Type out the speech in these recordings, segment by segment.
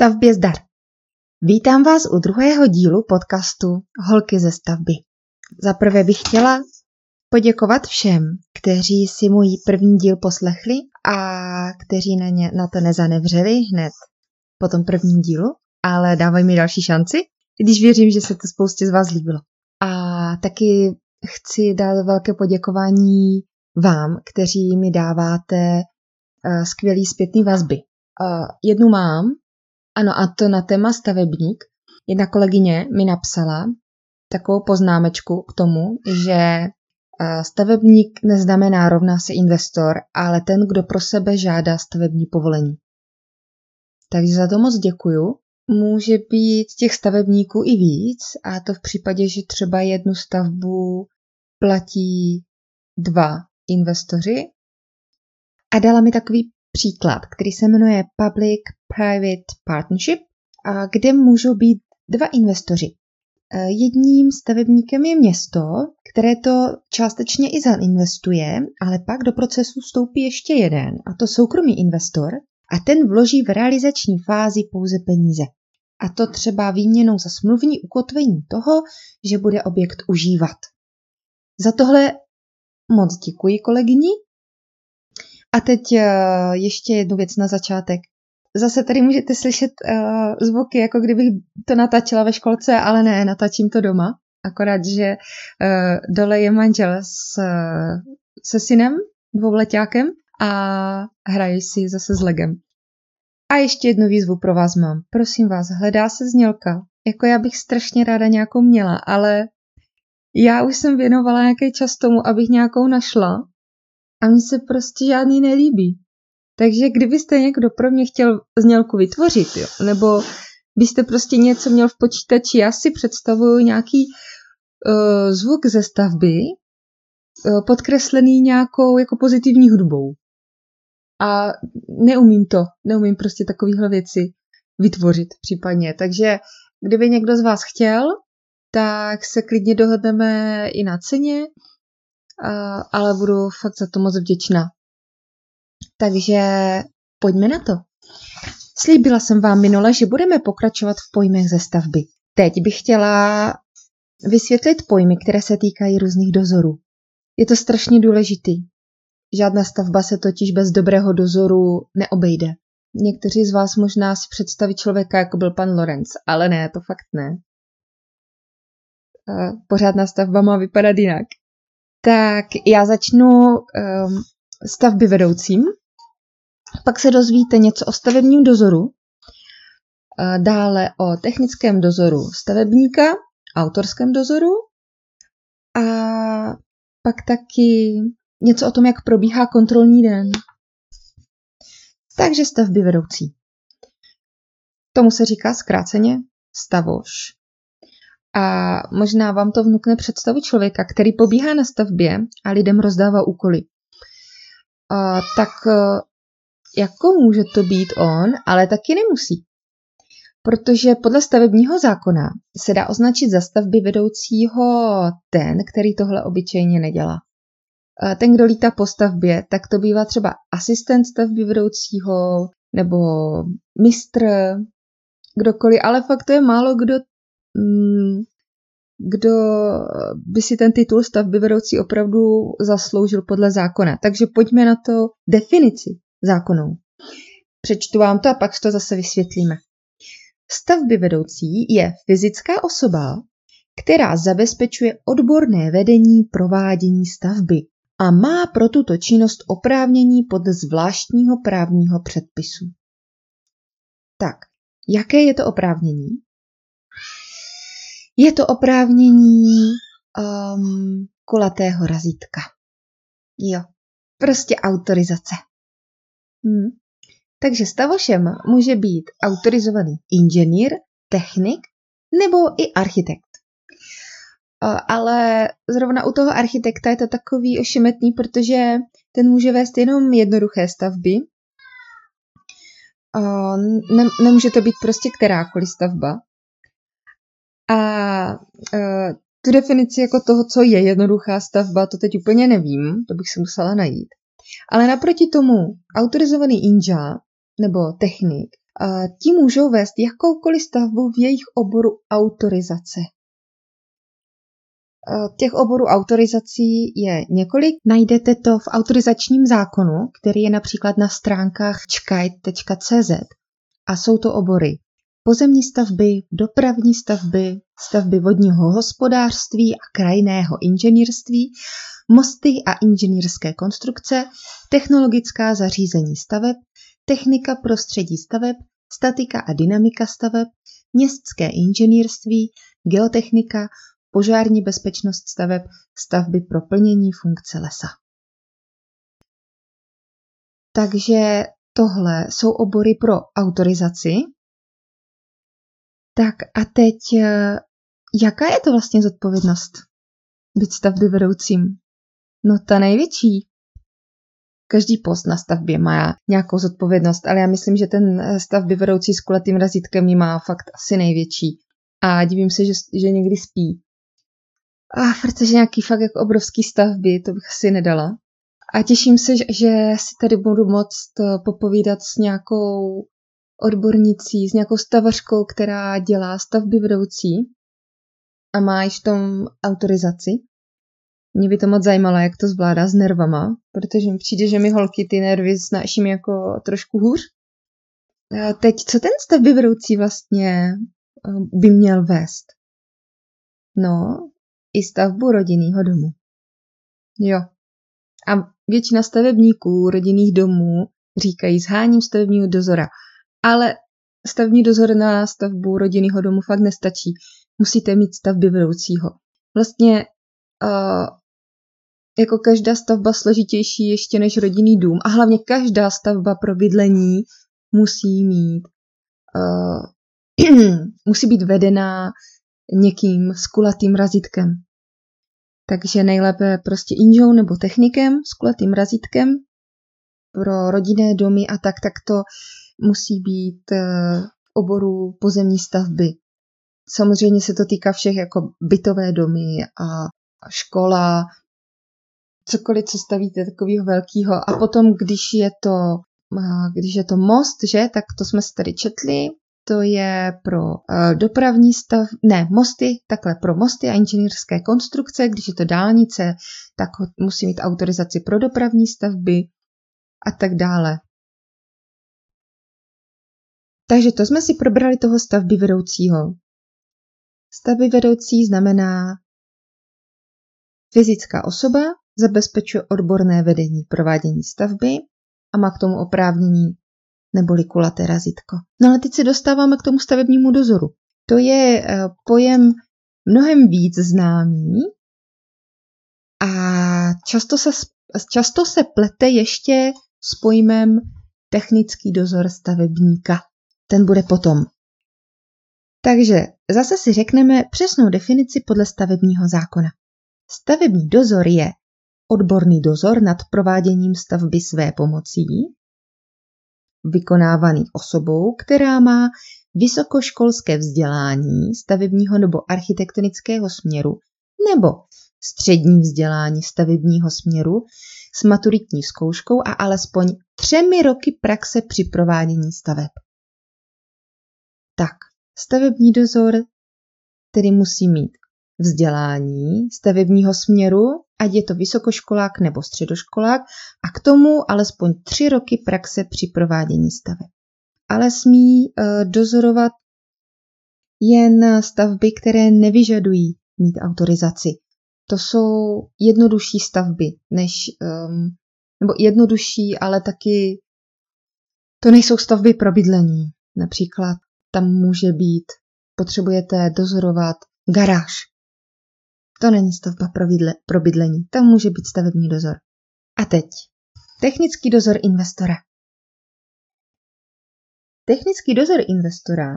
Stavbě zdar. Vítám vás u druhého dílu podcastu Holky ze stavby. Za prvé bych chtěla poděkovat všem, kteří si můj první díl poslechli a kteří na, ně, na to nezanevřeli hned po tom prvním dílu, ale dávají mi další šanci, když věřím, že se to spoustě z vás líbilo. A taky chci dát velké poděkování vám, kteří mi dáváte uh, skvělý zpětný vazby. Uh, jednu mám, ano, a to na téma stavebník. Jedna kolegyně mi napsala takovou poznámečku k tomu, že eh, stavebník neznamená rovná se investor, ale ten, kdo pro sebe žádá stavební povolení. Takže za to moc děkuju. Může být těch stavebníků i víc, a to v případě, že třeba jednu stavbu platí dva investoři. A dala mi takový příklad, který se jmenuje Public-Private Partnership, a kde můžou být dva investoři. E, jedním stavebníkem je město, které to částečně i zainvestuje, ale pak do procesu vstoupí ještě jeden, a to soukromý investor, a ten vloží v realizační fázi pouze peníze. A to třeba výměnou za smluvní ukotvení toho, že bude objekt užívat. Za tohle moc děkuji kolegyni a teď uh, ještě jednu věc na začátek. Zase tady můžete slyšet uh, zvuky, jako kdybych to natáčela ve školce, ale ne, natáčím to doma. Akorát, že uh, dole je manžel s, se synem, dvouletákem a hrají si zase s legem. A ještě jednu výzvu pro vás mám. Prosím vás, hledá se znělka. Jako já bych strašně ráda nějakou měla, ale já už jsem věnovala nějaký čas tomu, abych nějakou našla a mně se prostě žádný nelíbí. Takže kdybyste někdo pro mě chtěl znělku vytvořit, jo, nebo byste prostě něco měl v počítači, já si představuju nějaký uh, zvuk ze stavby, uh, podkreslený nějakou jako pozitivní hudbou. A neumím to, neumím prostě takovéhle věci vytvořit případně. Takže kdyby někdo z vás chtěl, tak se klidně dohodneme i na ceně ale budu fakt za to moc vděčná. Takže pojďme na to. Slíbila jsem vám minule, že budeme pokračovat v pojmech ze stavby. Teď bych chtěla vysvětlit pojmy, které se týkají různých dozorů. Je to strašně důležitý. Žádná stavba se totiž bez dobrého dozoru neobejde. Někteří z vás možná si představí člověka, jako byl pan Lorenz, ale ne, to fakt ne. Pořádná stavba má vypadat jinak. Tak já začnu um, stavby vedoucím, pak se dozvíte něco o stavebním dozoru, dále o technickém dozoru stavebníka, autorském dozoru a pak taky něco o tom, jak probíhá kontrolní den. Takže stavby vedoucí. Tomu se říká zkráceně stavoš. A možná vám to vnukne představu člověka, který pobíhá na stavbě a lidem rozdává úkoly. A, tak e, jako může to být on, ale taky nemusí. Protože podle stavebního zákona se dá označit za stavby vedoucího ten, který tohle obyčejně nedělá. Ten, kdo lítá po stavbě, tak to bývá třeba asistent stavby vedoucího nebo mistr, kdokoliv, ale fakt to je málo kdo kdo by si ten titul stavby vedoucí opravdu zasloužil podle zákona. Takže pojďme na to definici zákonou. Přečtu vám to a pak to zase vysvětlíme. Stavby vedoucí je fyzická osoba, která zabezpečuje odborné vedení provádění stavby a má pro tuto činnost oprávnění podle zvláštního právního předpisu. Tak, jaké je to oprávnění? Je to oprávnění um, kulatého razítka. Jo, prostě autorizace. Hmm. Takže stavošem může být autorizovaný inženýr, technik nebo i architekt. Ale zrovna u toho architekta je to takový ošemetný, protože ten může vést jenom jednoduché stavby. Nemůže to být prostě kterákoliv stavba. A uh, tu definici jako toho, co je jednoduchá stavba, to teď úplně nevím, to bych si musela najít. Ale naproti tomu autorizovaný inža nebo technik Ti můžou vést jakoukoliv stavbu v jejich oboru autorizace. Těch oborů autorizací je několik. Najdete to v autorizačním zákonu, který je například na stránkách čkajt.cz a jsou to obory pozemní stavby, dopravní stavby, stavby vodního hospodářství a krajného inženýrství, mosty a inženýrské konstrukce, technologická zařízení staveb, technika prostředí staveb, statika a dynamika staveb, městské inženýrství, geotechnika, požární bezpečnost staveb, stavby pro plnění funkce lesa. Takže tohle jsou obory pro autorizaci. Tak a teď, eh, jaká je to vlastně zodpovědnost být stavby vedoucím? No ta největší. Každý post na stavbě má nějakou zodpovědnost, ale já myslím, že ten eh, stavby vedoucí s kulatým razítkem má fakt asi největší. A divím se, že, že někdy spí. A protože nějaký fakt jako obrovský stavby, to bych si nedala. A těším se, že si tady budu moct eh, popovídat s nějakou odbornicí, s nějakou stavařkou, která dělá stavby vedoucí a má již v tom autorizaci. Mě by to moc zajímalo, jak to zvládá s nervama, protože mi přijde, že mi holky ty nervy snáším jako trošku hůř. Teď, co ten stavby vedoucí vlastně eh, by měl vést? No, i stavbu rodinného domu. Jo. A většina stavebníků rodinných domů říkají zháním stavebního dozora. Ale stavební dozor na stavbu rodinného domu fakt nestačí. Musíte mít stavby vedoucího. Vlastně uh, jako každá stavba složitější ještě než rodinný dům a hlavně každá stavba pro bydlení musí mít uh, musí být vedená někým s kulatým razítkem. Takže nejlépe prostě inžou nebo technikem s kulatým razítkem pro rodinné domy a tak, tak to musí být eh, v oboru pozemní stavby. Samozřejmě se to týká všech jako bytové domy a škola, cokoliv, co stavíte takového velkého. A potom, když je to, eh, když je to most, že, tak to jsme si tady četli, to je pro uh, dopravní stav, ne, mosty, takhle pro mosty a inženýrské konstrukce, když je to dálnice, tak musí mít autorizaci pro dopravní stavby a tak dále. Takže to jsme si probrali toho stavby vedoucího. Stavby vedoucí znamená fyzická osoba zabezpečuje odborné vedení provádění stavby a má k tomu oprávnění neboli kulaté razítko. No ale teď se dostáváme k tomu stavebnímu dozoru. To je eh, pojem mnohem víc známý a často se, často se plete ještě s pojmem technický dozor stavebníka. Ten bude potom. Takže zase si řekneme přesnou definici podle stavebního zákona. Stavební dozor je odborný dozor nad prováděním stavby své pomocí, vykonávaný osobou, která má vysokoškolské vzdělání stavebního nebo architektonického směru nebo střední vzdělání stavebního směru s maturitní zkouškou a alespoň třemi roky praxe při provádění staveb. Tak, stavební dozor tedy musí mít vzdělání stavebního směru, ať je to vysokoškolák nebo středoškolák, a k tomu alespoň tři roky praxe při provádění staveb. Ale smí uh, dozorovat jen stavby, které nevyžadují mít autorizaci. To jsou jednodušší stavby, než, um, nebo jednodušší, ale taky to nejsou stavby pro bydlení. Například tam může být, potřebujete dozorovat garáž. To není stavba pro, bydle, pro bydlení, tam může být stavební dozor. A teď, technický dozor investora. Technický dozor investora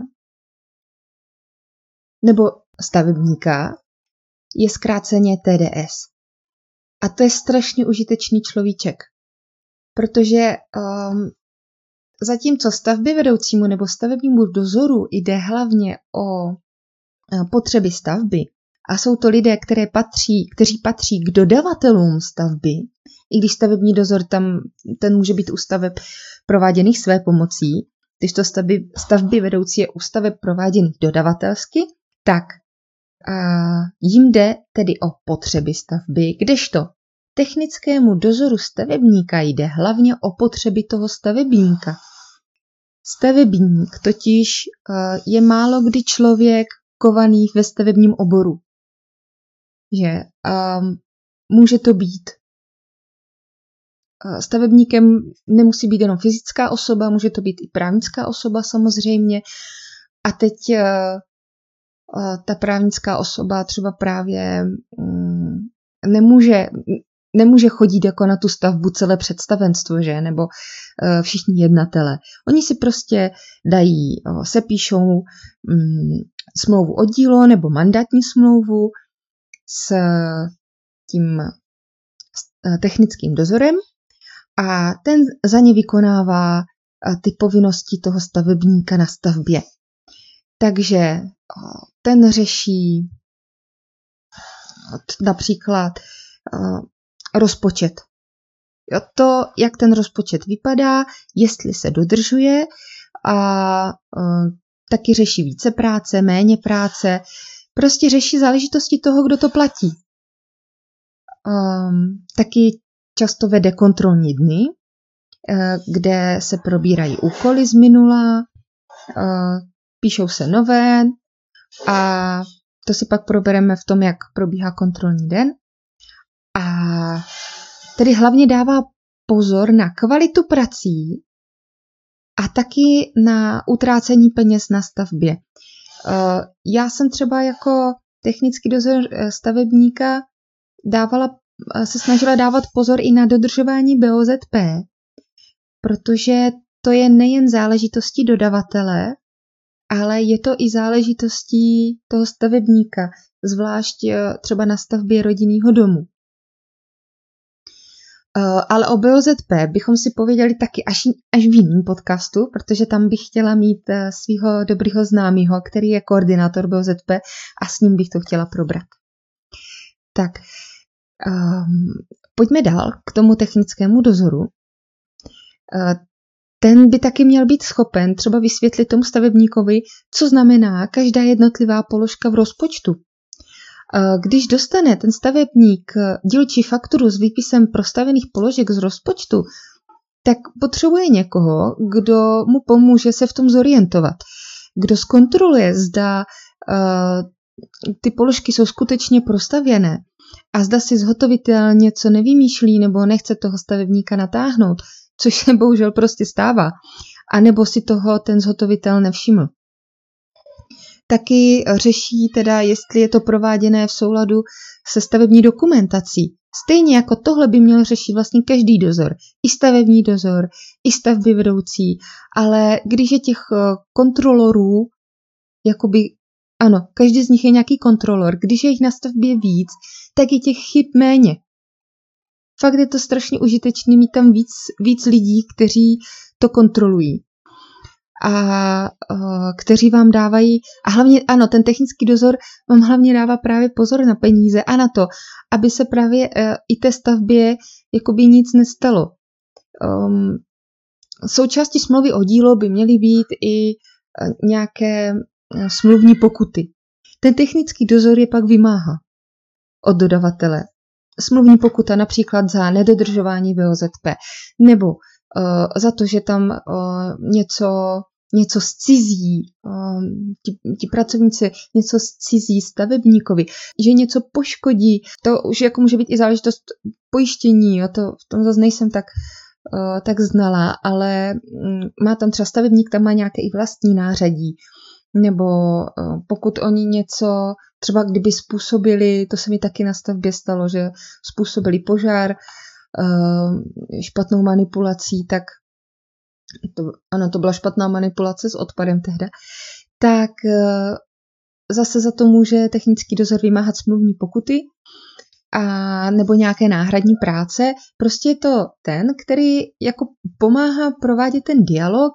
nebo stavebníka je zkráceně TDS. A to je strašně užitečný človíček, protože um, zatímco stavby vedoucímu nebo stavebnímu dozoru jde hlavně o uh, potřeby stavby a jsou to lidé, které patří, kteří patří k dodavatelům stavby, i když stavební dozor tam, ten může být u staveb prováděných své pomocí, když to stavby, stavby vedoucí je u staveb prováděných dodavatelsky, tak a jim jde tedy o potřeby stavby, kdežto technickému dozoru stavebníka jde hlavně o potřeby toho stavebníka. Stavebník totiž je málo kdy člověk kovaný ve stavebním oboru. Že um, může to být stavebníkem nemusí být jenom fyzická osoba, může to být i právnická osoba samozřejmě. A teď ta právnická osoba třeba právě mm, nemůže, nemůže chodit jako na tu stavbu celé představenstvo, že, nebo uh, všichni jednatele. Oni si prostě dají, uh, sepíšou um, smlouvu o dílo nebo mandátní smlouvu s tím uh, technickým dozorem a ten za ně vykonává uh, ty povinnosti toho stavebníka na stavbě. Takže ten řeší například rozpočet. Jo, to, jak ten rozpočet vypadá, jestli se dodržuje a uh, taky řeší více práce, méně práce, prostě řeší záležitosti toho, kdo to platí. Um, taky často vede kontrolní dny, uh, kde se probírají úkoly z minula, uh, píšou se nové a to si pak probereme v tom, jak probíhá kontrolní den. A tedy hlavně dává pozor na kvalitu prací a taky na utrácení peněz na stavbě. Eh, já jsem třeba jako technický dozor eh, stavebníka dávala, eh, se snažila dávat pozor i na dodržování BOZP, protože to je nejen záležitostí dodavatele, ale je to i záležitostí toho stavebníka, zvlášť třeba na stavbě rodinného domu. Uh, ale o BOZP bychom si pověděli taky až, až v jiném podcastu, protože tam bych chtěla mít uh, svého dobrýho známého, který je koordinátor BOZP a s ním bych to chtěla probrat. Tak, um, pojďme dál k tomu technickému dozoru. Uh, ten by taky měl být schopen třeba vysvětlit tomu stavebníkovi, co znamená každá jednotlivá položka v rozpočtu. Když dostane ten stavebník dílčí fakturu s výpisem prostavených položek z rozpočtu, tak potřebuje někoho, kdo mu pomůže se v tom zorientovat. Kdo zkontroluje, zda uh, ty položky jsou skutečně prostavěné a zda si zhotovitel něco nevymýšlí nebo nechce toho stavebníka natáhnout, což se bohužel prostě stává, anebo si toho ten zhotovitel nevšiml. Taky řeší teda, jestli je to prováděné v souladu se stavební dokumentací. Stejně jako tohle by měl řešit vlastně každý dozor. I stavební dozor, i stavby vedoucí. Ale když je těch eh, kontrolorů, jakoby, ano, každý z nich je nějaký kontrolor. Když je jich na stavbě víc, tak je těch chyb méně. Fakt je to strašně užitečný mít tam víc, víc lidí, kteří to kontrolují a kteří vám dávají, a hlavně, ano, ten technický dozor vám hlavně dává právě pozor na peníze a na to, aby se právě uh, i té stavbě jakoby nic nestalo. Um, součástí smlouvy o dílo by měly být i uh, nějaké uh, smluvní pokuty. Ten technický dozor je pak vymáhá od dodavatele. Smluvní pokuta například za nedodržování BOZP nebo uh, za to, že tam uh, něco něco zcizí, um, ti, ti pracovníci něco zcizí stavebníkovi, že něco poškodí, to už jako může být i záležitost pojištění, jo, to v tom zase nejsem tak, uh, tak znala, ale um, má tam třeba stavebník, tam má nějaké i vlastní nářadí, nebo uh, pokud oni něco, třeba kdyby způsobili, to se mi taky na stavbě stalo, že způsobili požár, uh, špatnou manipulací, tak to, ano, to byla špatná manipulace s odpadem tehda, tak eh, zase za to může technický dozor vymáhat smluvní pokuty a nebo nějaké náhradní práce. Prostě je to ten, který jako pomáhá provádět ten dialog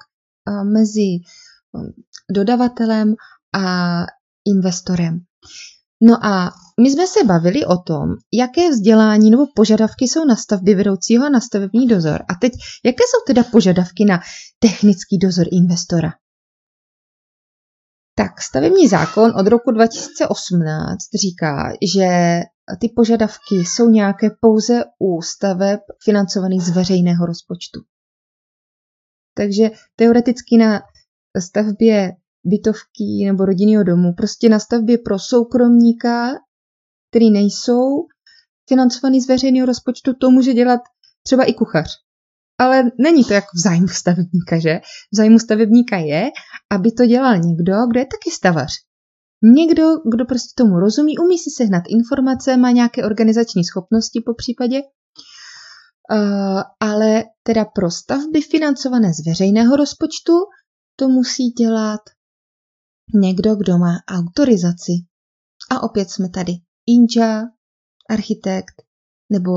eh, mezi eh, dodavatelem a investorem. No a my jsme se bavili o tom, jaké vzdělání nebo požadavky jsou na stavby vedoucího a na stavební dozor. A teď, jaké jsou teda požadavky na technický dozor investora? Tak stavební zákon od roku 2018 říká, že ty požadavky jsou nějaké pouze u staveb financovaných z veřejného rozpočtu. Takže teoreticky na stavbě bytovky nebo rodinného domu, prostě na stavbě pro soukromníka, který nejsou financovaný z veřejného rozpočtu, to může dělat třeba i kuchař. Ale není to jako v zájmu stavebníka, že? V zájmu stavebníka je, aby to dělal někdo, kdo je taky stavař. Někdo, kdo prostě tomu rozumí, umí si sehnat informace, má nějaké organizační schopnosti po případě, uh, ale teda pro stavby financované z veřejného rozpočtu to musí dělat někdo, kdo má autorizaci. A opět jsme tady inža, architekt nebo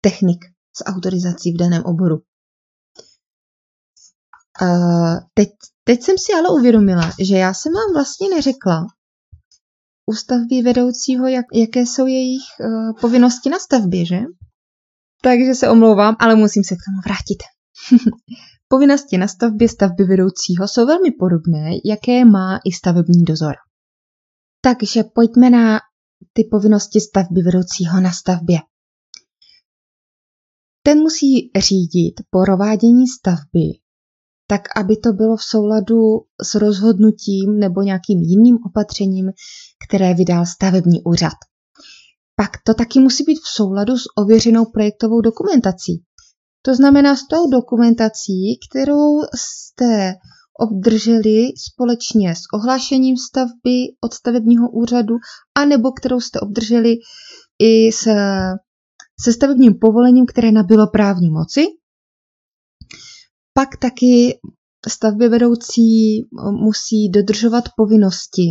technik s autorizací v daném oboru. Uh, teď, teď jsem si ale uvědomila, že já jsem vám vlastně neřekla u stavby vedoucího, jak, jaké jsou jejich uh, povinnosti na stavbě, že? Takže se omlouvám, ale musím se k tomu vrátit. Povinnosti na stavbě stavby vedoucího jsou velmi podobné, jaké má i stavební dozor. Takže pojďme na ty povinnosti stavby vedoucího na stavbě. Ten musí řídit provádění stavby tak, aby to bylo v souladu s rozhodnutím nebo nějakým jiným opatřením, které vydal stavební úřad. Pak to taky musí být v souladu s ověřenou projektovou dokumentací. To znamená s tou dokumentací, kterou jste obdrželi společně s ohlášením stavby od stavebního úřadu, anebo kterou jste obdrželi i s, se stavebním povolením, které nabylo právní moci. Pak taky stavby vedoucí musí dodržovat povinnosti,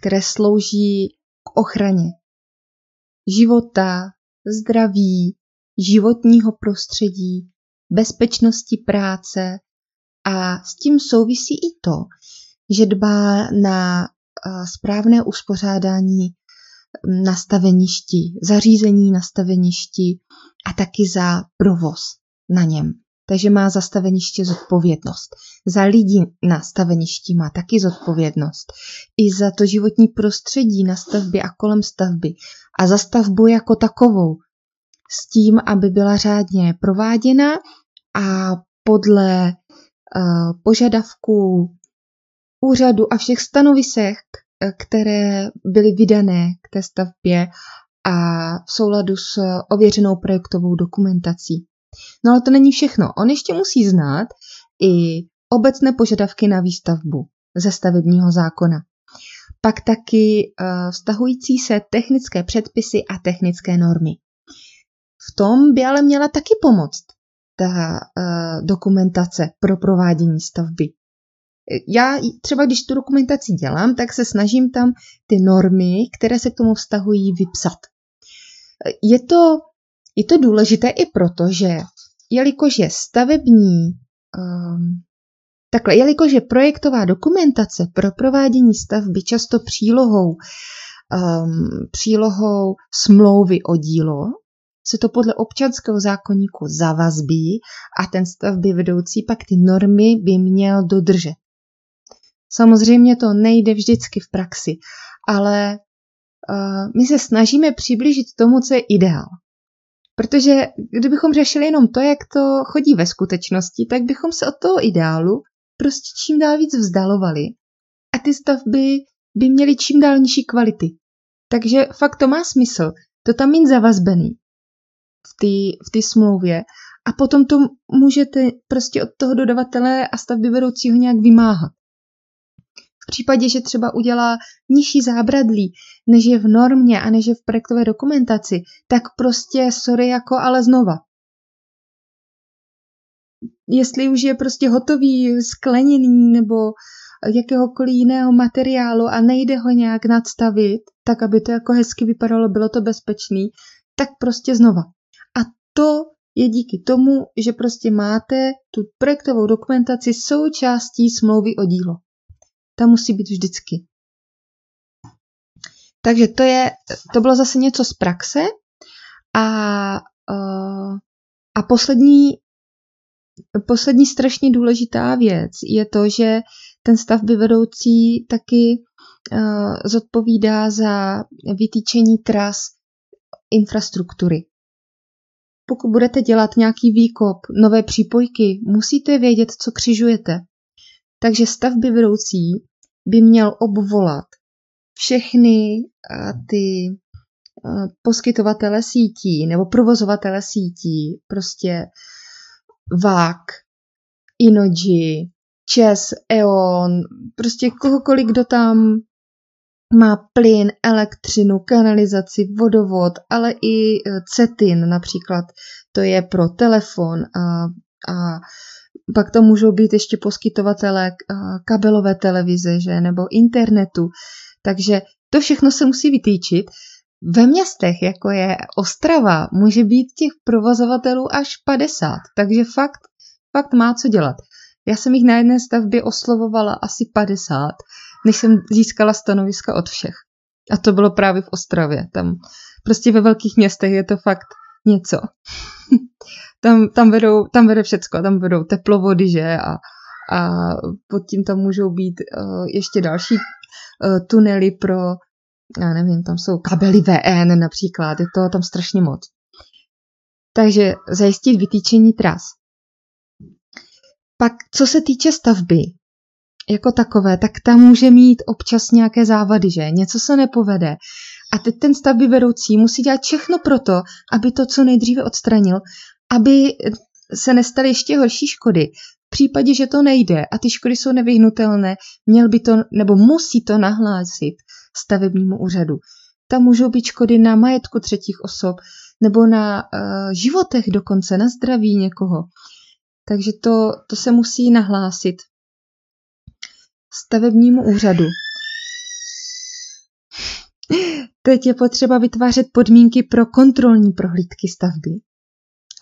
které slouží k ochraně života, zdraví, životního prostředí, bezpečnosti práce a s tím souvisí i to, že dbá na správné uspořádání nastaveništi, zařízení nastaveništi a taky za provoz na něm. Takže má za staveniště zodpovědnost. Za lidi na staveništi má taky zodpovědnost. I za to životní prostředí na stavbě a kolem stavby. A za stavbu jako takovou s tím, aby byla řádně prováděna a podle uh, požadavků úřadu a všech stanovisek, které byly vydané k té stavbě a v souladu s ověřenou projektovou dokumentací. No ale to není všechno. On ještě musí znát i obecné požadavky na výstavbu ze stavebního zákona. Pak taky uh, vztahující se technické předpisy a technické normy. V tom by ale měla taky pomoct ta uh, dokumentace pro provádění stavby. Já třeba, když tu dokumentaci dělám, tak se snažím tam ty normy, které se k tomu vztahují, vypsat. Je to, je to důležité i proto, že jelikož je stavební, um, takhle, jelikož je projektová dokumentace pro provádění stavby často přílohou, um, přílohou smlouvy o dílo, se to podle občanského zákonníku zavazbí a ten stavby vedoucí pak ty normy by měl dodržet. Samozřejmě to nejde vždycky v praxi, ale uh, my se snažíme přiblížit tomu, co je ideál. Protože kdybychom řešili jenom to, jak to chodí ve skutečnosti, tak bychom se od toho ideálu prostě čím dál víc vzdalovali a ty stavby by měly čím dál nižší kvality. Takže fakt to má smysl to tam mít zavazbený v té smlouvě a potom to můžete prostě od toho dodavatele a stavby vedoucího nějak vymáhat. V případě, že třeba udělá nižší zábradlí, než je v normě a než je v projektové dokumentaci, tak prostě sorry jako ale znova. Jestli už je prostě hotový, skleněný nebo jakéhokoliv jiného materiálu a nejde ho nějak nadstavit, tak aby to jako hezky vypadalo, bylo to bezpečný, tak prostě znova. To je díky tomu, že prostě máte tu projektovou dokumentaci součástí smlouvy o dílo. Ta musí být vždycky. Takže to, je, to bylo zase něco z praxe. A, uh, a poslední, poslední strašně důležitá věc je to, že ten stavby vedoucí taky uh, zodpovídá za vytýčení tras infrastruktury. Pokud budete dělat nějaký výkop, nové přípojky, musíte vědět, co křižujete. Takže stavby vedoucí by měl obvolat všechny ty poskytovatele sítí nebo provozovatele sítí, prostě VAK, Inoji, ČES, E.ON, prostě kohokoliv, kdo tam má plyn, elektřinu, kanalizaci, vodovod, ale i e, CETIN například, to je pro telefon a, a pak to můžou být ještě poskytovatele kabelové televize, že, nebo internetu. Takže to všechno se musí vytýčit. Ve městech, jako je Ostrava, může být těch provozovatelů až 50, takže fakt, fakt má co dělat. Já jsem jich na jedné stavbě oslovovala asi 50, než jsem získala stanoviska od všech. A to bylo právě v Ostravě. Tam prostě ve velkých městech je to fakt něco. tam, tam, vedou, tam vede všecko, tam vedou teplovody, že? A, a pod tím tam můžou být uh, ještě další uh, tunely pro, já nevím, tam jsou kabely VN například, je to tam strašně moc. Takže zajistit vytýčení tras. Pak, co se týče stavby, jako takové, tak tam může mít občas nějaké závady, že něco se nepovede. A teď ten stavby vedoucí musí dělat všechno pro to, aby to co nejdříve odstranil, aby se nestaly ještě horší škody. V případě, že to nejde a ty škody jsou nevyhnutelné, měl by to nebo musí to nahlásit stavebnímu úřadu. Tam můžou být škody na majetku třetích osob nebo na uh, životech dokonce, na zdraví někoho. Takže to, to se musí nahlásit stavebnímu úřadu. Teď je potřeba vytvářet podmínky pro kontrolní prohlídky stavby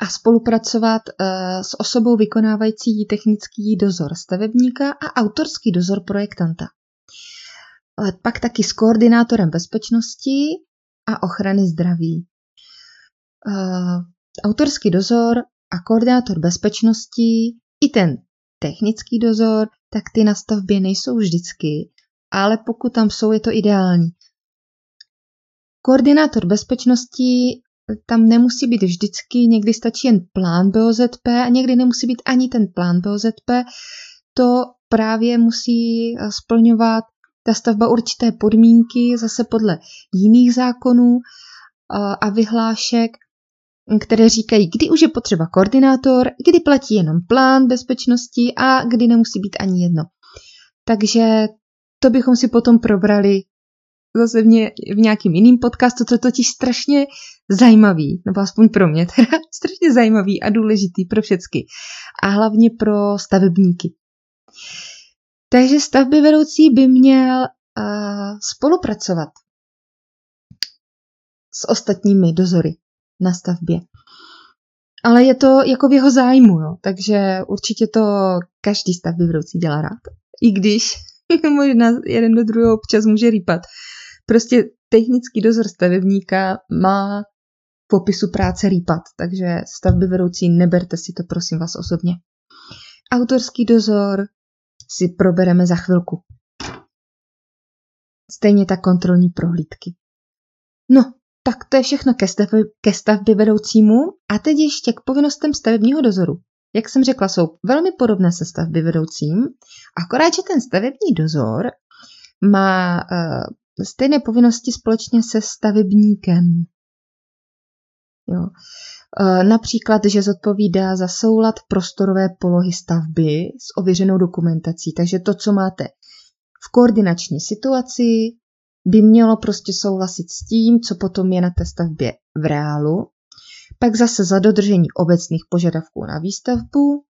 a spolupracovat uh, s osobou vykonávající technický dozor stavebníka a autorský dozor projektanta. Ale pak taky s koordinátorem bezpečnosti a ochrany zdraví. Uh, autorský dozor a koordinátor bezpečnosti i ten technický dozor, tak ty na stavbě nejsou vždycky, ale pokud tam jsou, je to ideální. Koordinátor bezpečnosti tam nemusí být vždycky, někdy stačí jen plán BOZP a někdy nemusí být ani ten plán BOZP. To právě musí eh, splňovat ta stavba určité podmínky, zase podle jiných zákonů eh, a vyhlášek, které říkají, kdy už je potřeba koordinátor, kdy platí jenom plán bezpečnosti a kdy nemusí být ani jedno. Takže to bychom si potom probrali zase v, ně, v nějakým jiným podcastu, to je totiž strašně zajímavý, nebo aspoň pro mě teda, strašně zajímavý a důležitý pro všechny. A hlavně pro stavebníky. Takže stavby vedoucí by měl uh, spolupracovat s ostatními dozory na stavbě. Ale je to jako v jeho zájmu, jo. takže určitě to každý stavby vedoucí dělá rád. I když možná jeden do druhého občas může rýpat. Prostě technický dozor stavebníka má v popisu práce rýpat, takže stavby vedoucí neberte si to prosím vás osobně. Autorský dozor si probereme za chvilku. Stejně tak kontrolní prohlídky. No, tak to je všechno ke stavbě, ke stavbě vedoucímu. A teď ještě k povinnostem stavebního dozoru. Jak jsem řekla, jsou velmi podobné se stavby vedoucím, akorát, že ten stavební dozor má uh, stejné povinnosti společně se stavebníkem. Jo. Uh, například, že zodpovídá za soulad prostorové polohy stavby s ověřenou dokumentací. Takže to, co máte v koordinační situaci, by mělo prostě souhlasit s tím, co potom je na té stavbě v reálu. Pak zase za dodržení obecných požadavků na výstavbu,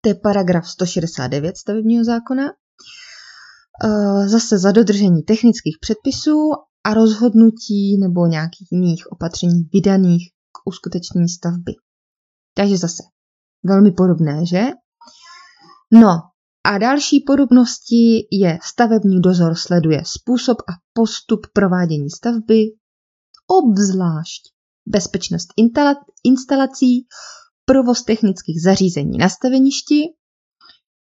to je paragraf 169 stavebního zákona, eh, zase za dodržení technických předpisů a rozhodnutí nebo nějakých jiných opatření vydaných k uskutečnění stavby. Takže zase velmi podobné, že? No A další podobnosti je stavební dozor sleduje způsob a postup provádění stavby, obzvlášť bezpečnost instalací, provoz technických zařízení na staveništi,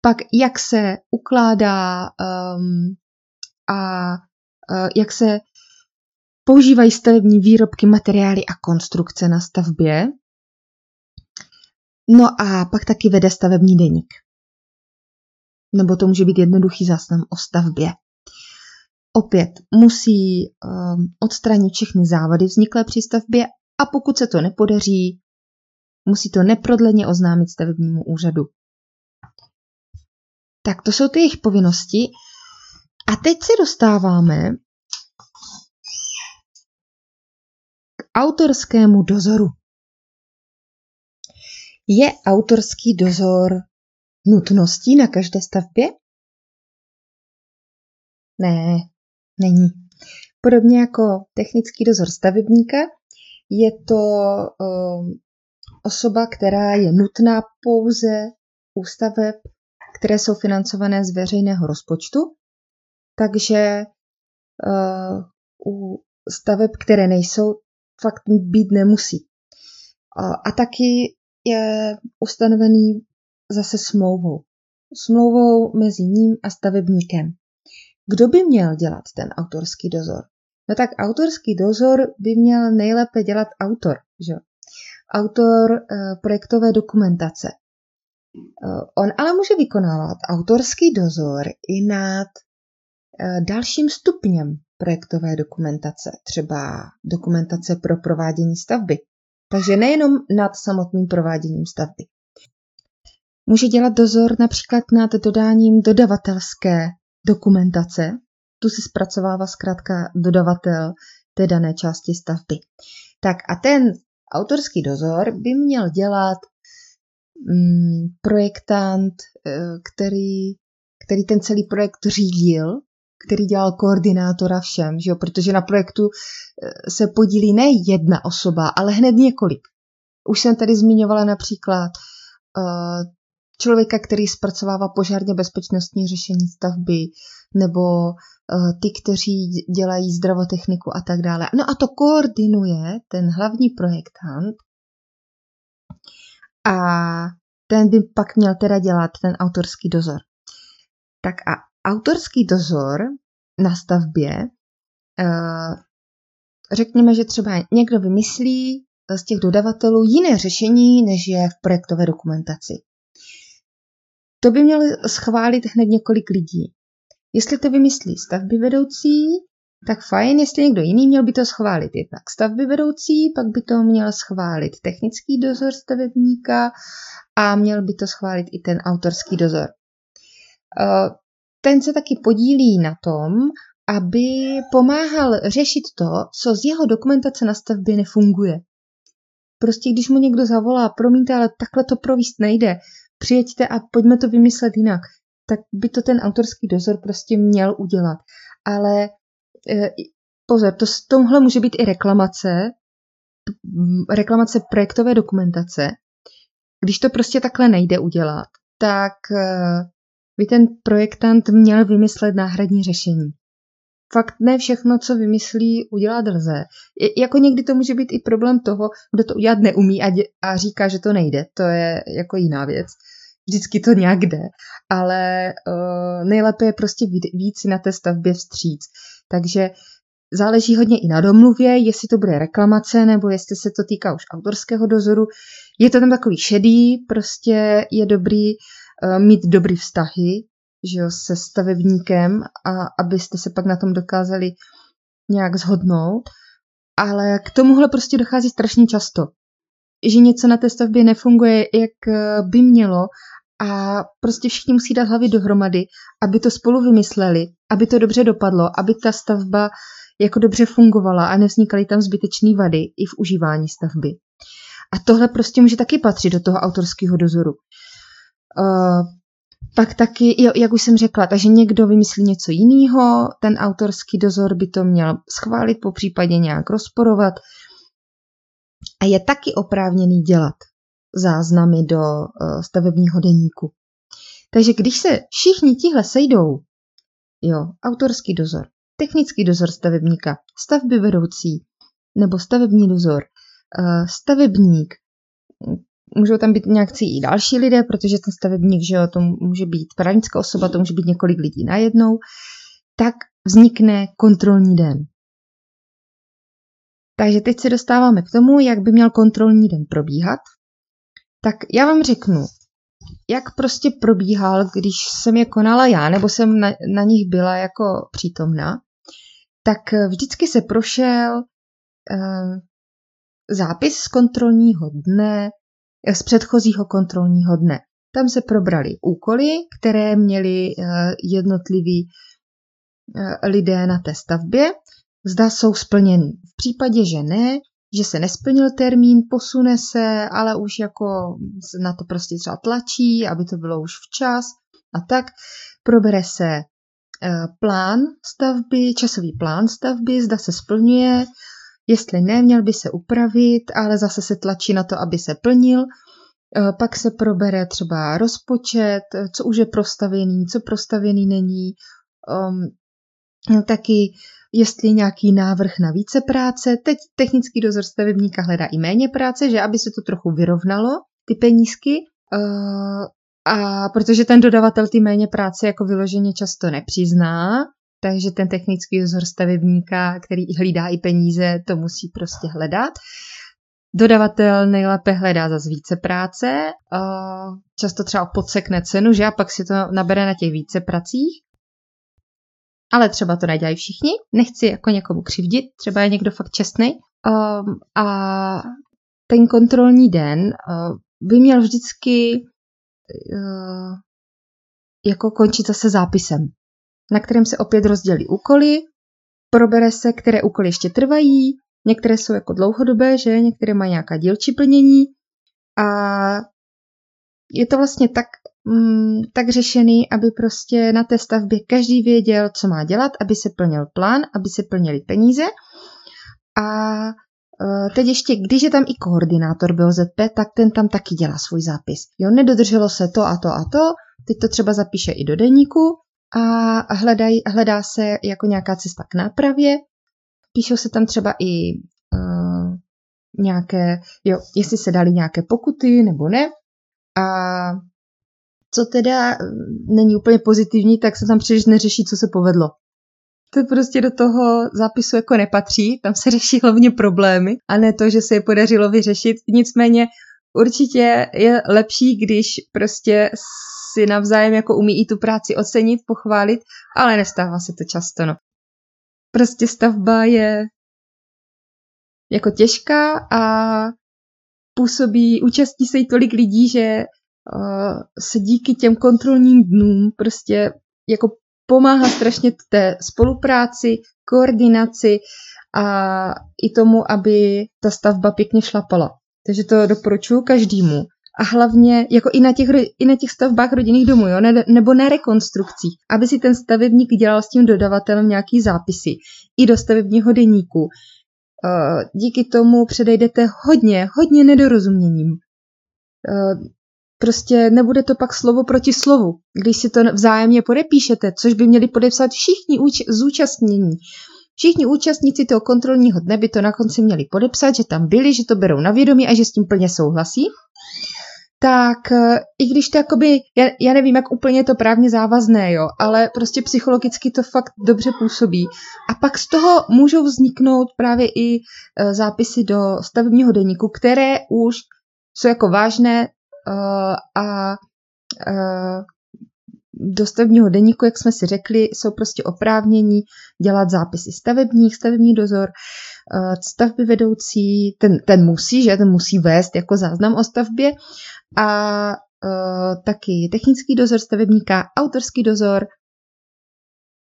pak jak se ukládá um, a uh, jak se používají stavební výrobky, materiály a konstrukce na stavbě. No a pak taky vede stavební deník. Nebo to může být jednoduchý záznam o stavbě. Opět musí um, odstranit všechny závady vzniklé při stavbě a pokud se to nepodaří, musí to neprodleně oznámit stavebnímu úřadu. Tak to jsou ty jejich povinnosti. A teď se dostáváme k autorskému dozoru. Je autorský dozor nutností na každé stavbě? Ne, není. Podobně jako technický dozor stavebníka, je to um, osoba, která je nutná pouze u staveb, které jsou financované z veřejného rozpočtu, takže uh, u staveb, které nejsou, fakt být nemusí. Uh, a taky je ustanovený zase smlouvou. Smlouvou mezi ním a stavebníkem. Kdo by měl dělat ten autorský dozor? No tak autorský dozor by měl nejlépe dělat autor, že? Autor uh, projektové dokumentace. Uh, on ale může vykonávat autorský dozor i nad uh, dalším stupněm projektové dokumentace, třeba dokumentace pro provádění stavby. Takže nejenom nad samotným prováděním stavby. Může dělat dozor například nad dodáním dodavatelské dokumentace, tu si zpracovává zkrátka dodavatel té dané části stavby. Tak a ten autorský dozor by měl dělat mm, projektant, eh, který, který ten celý projekt řídil, který dělal koordinátora všem, že jo? protože na projektu eh, se podílí ne jedna osoba, ale hned několik. Už jsem tady zmiňovala například uh, člověka, který zpracovává požárně bezpečnostní řešení stavby, nebo uh, ty, kteří dělají zdravotechniku a tak dále. No a to koordinuje ten hlavní projektant a ten by pak měl teda dělat ten autorský dozor. Tak a autorský dozor na stavbě, uh, řekněme, že třeba někdo vymyslí z těch dodavatelů jiné řešení, než je v projektové dokumentaci. To by měl schválit hned několik lidí. Jestli to vymyslí stavby vedoucí, tak fajn, jestli někdo jiný měl by to schválit jednak stavby vedoucí, pak by to měl schválit technický dozor stavebníka a měl by to schválit i ten autorský dozor. Eh, ten se taky podílí na tom, aby pomáhal řešit to, co z jeho dokumentace na stavbě nefunguje. Prostě když mu někdo zavolá, promiňte, ale takhle to províst nejde, přijeďte a pojďme to vymyslet jinak, tak by to ten autorský dozor prostě měl udělat. Ale e, pozor, to s tomhle může být i reklamace, reklamace projektové dokumentace. Když to prostě takhle nejde udělat, tak e, by ten projektant měl vymyslet náhradní řešení. Fakt ne všechno, co vymyslí, udělat lze. Jako někdy to může být i problém toho, kdo to udělat neumí a, dě, a říká, že to nejde. To je jako jiná věc vždycky to nějak jde, ale uh, nejlépe je prostě víc na té stavbě vstříc. Takže záleží hodně i na domluvě, jestli to bude reklamace nebo jestli se to týká už autorského dozoru. Je to tam takový šedý, prostě je dobrý uh, mít dobrý vztahy že jo, se stavebníkem, a abyste se pak na tom dokázali nějak zhodnout. Ale k tomuhle prostě dochází strašně často že něco na té stavbě nefunguje, jak eh, by mělo a prostě všichni musí dát hlavy dohromady, aby to spolu vymysleli, aby to dobře dopadlo, aby ta stavba jako dobře fungovala a nevznikaly tam zbytečné vady i v užívání stavby. A tohle prostě může taky patřit do toho autorského dozoru. Uh, pak taky, jak už jsem řekla, takže někdo vymyslí něco jiného, ten autorský dozor by to měl schválit, po případě nějak rozporovat, a je taky oprávněný dělat záznamy do eh, stavebního deníku. Takže když se všichni tihle sejdou, jo, autorský dozor, technický dozor stavebníka, stavby vedoucí nebo stavební dozor, eh, stavebník, můžou tam být nějakcí i další lidé, protože ten stavebník, že jo, to může být právnická osoba, to může být několik lidí najednou, tak vznikne kontrolní den. Takže teď se dostáváme k tomu, jak by měl kontrolní den probíhat. Tak já vám řeknu, jak prostě probíhal, když jsem je konala já, nebo jsem na, na nich byla jako přítomná, tak vždycky se prošel uh, zápis z kontrolního dne, eh, z předchozího kontrolního dne. Tam se probrali úkoly, které měli uh, jednotliví uh, lidé na té stavbě, zda jsou splněny. V případě, že ne, že se nesplnil termín, posune se, ale už jako na to prostě třeba tlačí, aby to bylo už včas a tak. Probere se eh, plán stavby, časový plán stavby, zda se splňuje, jestli ne, měl by se upravit, ale zase se tlačí na to, aby se plnil. Eh, pak se probere třeba rozpočet, co už je prostavený, co prostavený není. Um, taky jestli nějaký návrh na více práce. Teď technický dozor stavebníka hledá i méně práce, že aby se to trochu vyrovnalo, ty penízky. Uh, a protože ten dodavatel ty méně práce jako vyloženě často nepřizná, takže ten technický dozor stavebníka, který hlídá i peníze, to musí prostě hledat. Dodavatel nejlépe hledá za více práce, uh, často třeba podsekne cenu, že a pak si to nabere na těch více pracích ale třeba to nedělají všichni. Nechci jako někomu křivdit, třeba je někdo fakt čestný. Um, a ten kontrolní den uh, by měl vždycky uh, jako končit zase zápisem, na kterém se opět rozdělí úkoly, probere se, které úkoly ještě trvají, některé jsou jako dlouhodobé, že některé mají nějaká dílčí plnění a je to vlastně tak mm, tak řešený, aby prostě na té stavbě každý věděl, co má dělat, aby se plnil plán, aby se plnily peníze. A e, teď ještě, když je tam i koordinátor BOZP, tak ten tam taky dělá svůj zápis. Jo, nedodrželo se to a to a to, teď to třeba zapíše i do deníku a hledaj, hledá se jako nějaká cesta k nápravě. Píšou se tam třeba i uh, nějaké, jo, jestli se dali nějaké pokuty nebo ne. A co teda mm, není úplně pozitivní, tak se tam příliš neřeší, co se povedlo. To prostě do toho zápisu jako nepatří, tam se řeší hlavně problémy a ne to, že se je podařilo vyřešit. Nicméně určitě je lepší, když prostě si navzájem jako umí i tu práci ocenit, pochválit, ale nestává se to často, no. Prostě stavba je jako těžká a působí, účastní se jí tolik lidí, že se díky těm kontrolním dnům prostě jako pomáhá strašně té spolupráci, koordinaci a i tomu, aby ta stavba pěkně šlapala. Takže to doporučuji každému. A hlavně jako i na těch, i na těch stavbách rodinných domů, jo, ne, nebo na rekonstrukcích, aby si ten stavebník dělal s tím dodavatelem nějaký zápisy i do stavebního deníku. Díky tomu předejdete hodně, hodně nedorozuměním Prostě nebude to pak slovo proti slovu, když si to vzájemně podepíšete, což by měli podepsat všichni úč- zúčastnění. Všichni účastníci toho kontrolního dne by to na konci měli podepsat, že tam byli, že to berou na vědomí a že s tím plně souhlasí. Tak eh, i když to jakoby, já, já nevím, jak úplně to právně závazné, jo, ale prostě psychologicky to fakt dobře působí. A pak z toho můžou vzniknout právě i eh, zápisy do stavebního deníku, které už jsou jako vážné, a eh, do stavebního deníku, jak jsme si řekli, jsou prostě oprávnění dělat zápisy stavebních, stavební dozor, eh, stavby vedoucí, ten, ten musí, že ten musí vést jako záznam o stavbě a taky technický dozor stavebníka, autorský dozor,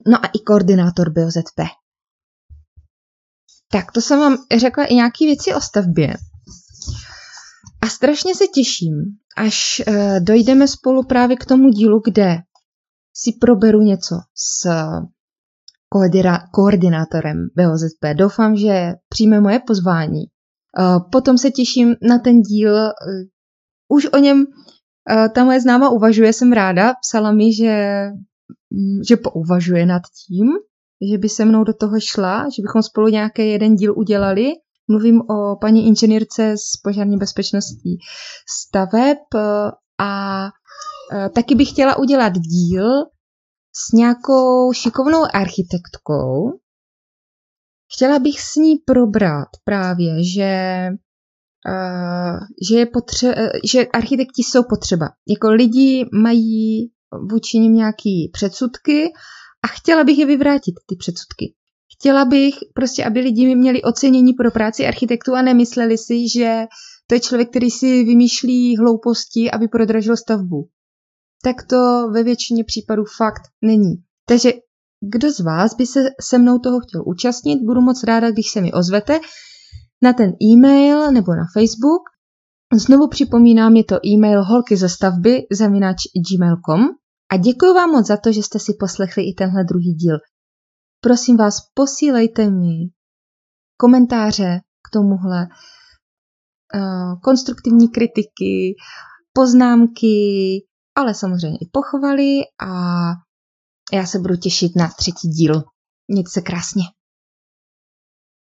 no a i koordinátor BOZP. Tak to jsem vám řekla i nějaké věci o stavbě. A strašně se těším, až uh, dojdeme spolu právě k tomu dílu, kde si proberu něco s koordinátorem BOZP. Doufám, že přijme moje pozvání. Uh, potom se těším na ten díl. Uh, už o něm ta moje známa uvažuje, jsem ráda, psala mi, že, mm, že pouvažuje nad tím, že by se mnou do toho šla, že bychom spolu nějaký jeden díl udělali. Mluvím o paní inženýrce z požární bezpečnosti staveb eh, a eh, taky bych chtěla udělat díl s nějakou šikovnou architektkou. Chtěla bych s ní probrat právě, že, uh, že, je potře- že architekti jsou potřeba. Jako lidi mají vůči nim nějaký předsudky a chtěla bych je vyvrátit, ty předsudky. Chtěla bych prostě, aby lidi měli ocenění pro práci architektů a nemysleli si, že to je člověk, který si vymýšlí hlouposti, aby prodražil stavbu. Tak to ve většině případů fakt není. Takže kdo z vás by se se mnou toho chtěl účastnit, budu moc ráda, když se mi ozvete na ten e-mail nebo na Facebook. Znovu připomínám, je to e-mail holky ze stavby zaminač gmail.com a děkuji vám moc za to, že jste si poslechli i tenhle druhý díl. Prosím vás, posílejte mi komentáře k tomuhle, eh, konstruktivní kritiky, poznámky, ale samozřejmě i pochvaly a já se budu těšit na třetí díl. Mějte se krásně.